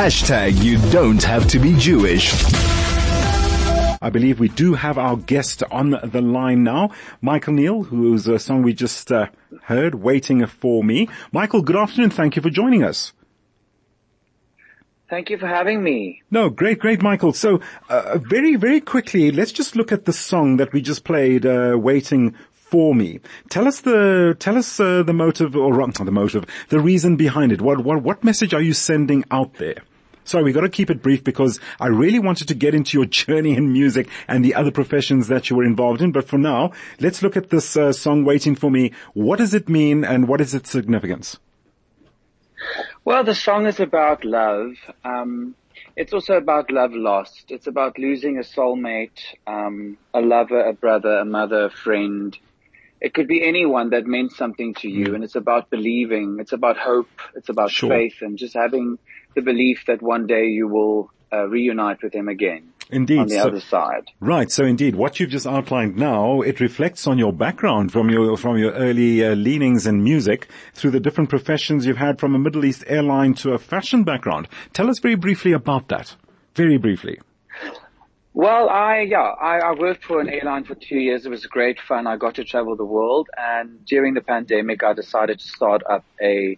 Hashtag you don't have to be Jewish. I believe we do have our guest on the line now, Michael Neill, whose uh, song we just uh, heard, Waiting for Me. Michael, good afternoon. Thank you for joining us. Thank you for having me. No, great, great, Michael. So, uh, very, very quickly, let's just look at the song that we just played, uh, Waiting for Me. Tell us the, tell us uh, the motive, or not the motive, the reason behind it. What, what, what message are you sending out there? Sorry, we've got to keep it brief because I really wanted to get into your journey in music and the other professions that you were involved in. But for now, let's look at this uh, song "Waiting for Me." What does it mean, and what is its significance? Well, the song is about love. Um, it's also about love lost. It's about losing a soulmate, um, a lover, a brother, a mother, a friend. It could be anyone that meant something to you, mm. and it's about believing. It's about hope. It's about sure. faith, and just having the belief that one day you will uh, reunite with him again. Indeed. On the so, other side. Right. So indeed, what you've just outlined now, it reflects on your background from your, from your early uh, leanings in music through the different professions you've had from a Middle East airline to a fashion background. Tell us very briefly about that. Very briefly. Well, I, yeah, I, I worked for an airline for two years. It was great fun. I got to travel the world and during the pandemic, I decided to start up a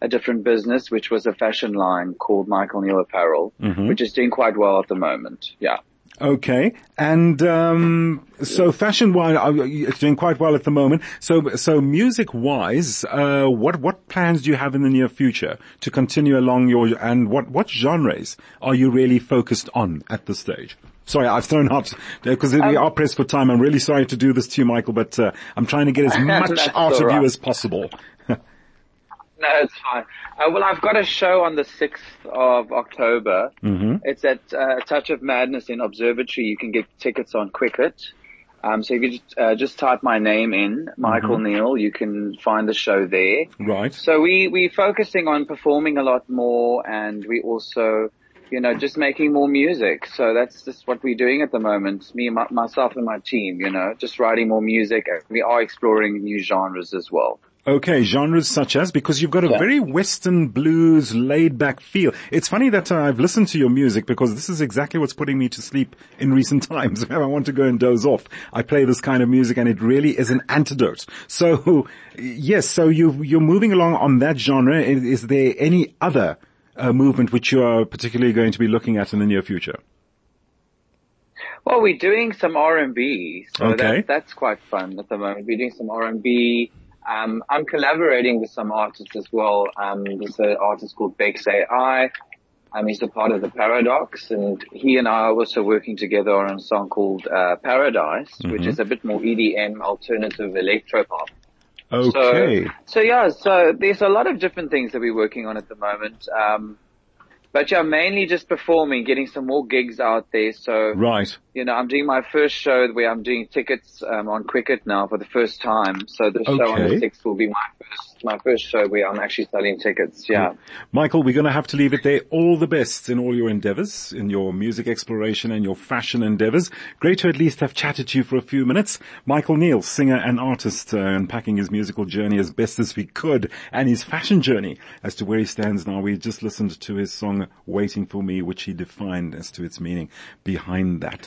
a different business, which was a fashion line called Michael Neill Apparel, mm-hmm. which is doing quite well at the moment. Yeah. Okay, and um, so fashion-wise, uh, it's doing quite well at the moment. So, so music-wise, uh, what what plans do you have in the near future to continue along your and what what genres are you really focused on at this stage? Sorry, I've thrown out because um, we are pressed for time. I'm really sorry to do this to you, Michael, but uh, I'm trying to get as much out of right. you as possible. No, it's fine. Uh, well, I've got a show on the 6th of October. Mm-hmm. It's at uh, Touch of Madness in Observatory. You can get tickets on Quicket. Um, so if you just, uh, just, type my name in, Michael mm-hmm. Neill, you can find the show there. Right. So we, we're focusing on performing a lot more and we also, you know, just making more music. So that's just what we're doing at the moment. Me, my, myself and my team, you know, just writing more music. We are exploring new genres as well. Okay, genres such as, because you've got a yeah. very Western blues laid back feel. It's funny that uh, I've listened to your music because this is exactly what's putting me to sleep in recent times. When I want to go and doze off, I play this kind of music and it really is an antidote. So, yes, so you, you're moving along on that genre. Is, is there any other uh, movement which you are particularly going to be looking at in the near future? Well, we're doing some R&B, so okay. that, that's quite fun at the moment. We're doing some R&B, um, I'm collaborating with some artists as well. Um, there's an artist called Bex AI. Um, he's a part of the Paradox, and he and I are also working together on a song called uh, Paradise, mm-hmm. which is a bit more EDM, alternative electro pop. Okay. So, so yeah, so there's a lot of different things that we're working on at the moment. Um, but yeah, mainly just performing, getting some more gigs out there. So, right. You know, I'm doing my first show where I'm doing tickets um, on Quicket now for the first time. So the okay. show on the sixth will be my first my first show where I'm actually selling tickets. Yeah. Michael, we're going to have to leave it there. All the best in all your endeavors, in your music exploration and your fashion endeavors. Great to at least have chatted to you for a few minutes. Michael Neill, singer and artist, uh, unpacking his musical journey as best as we could and his fashion journey as to where he stands now. We just listened to his song waiting for me, which he defined as to its meaning behind that.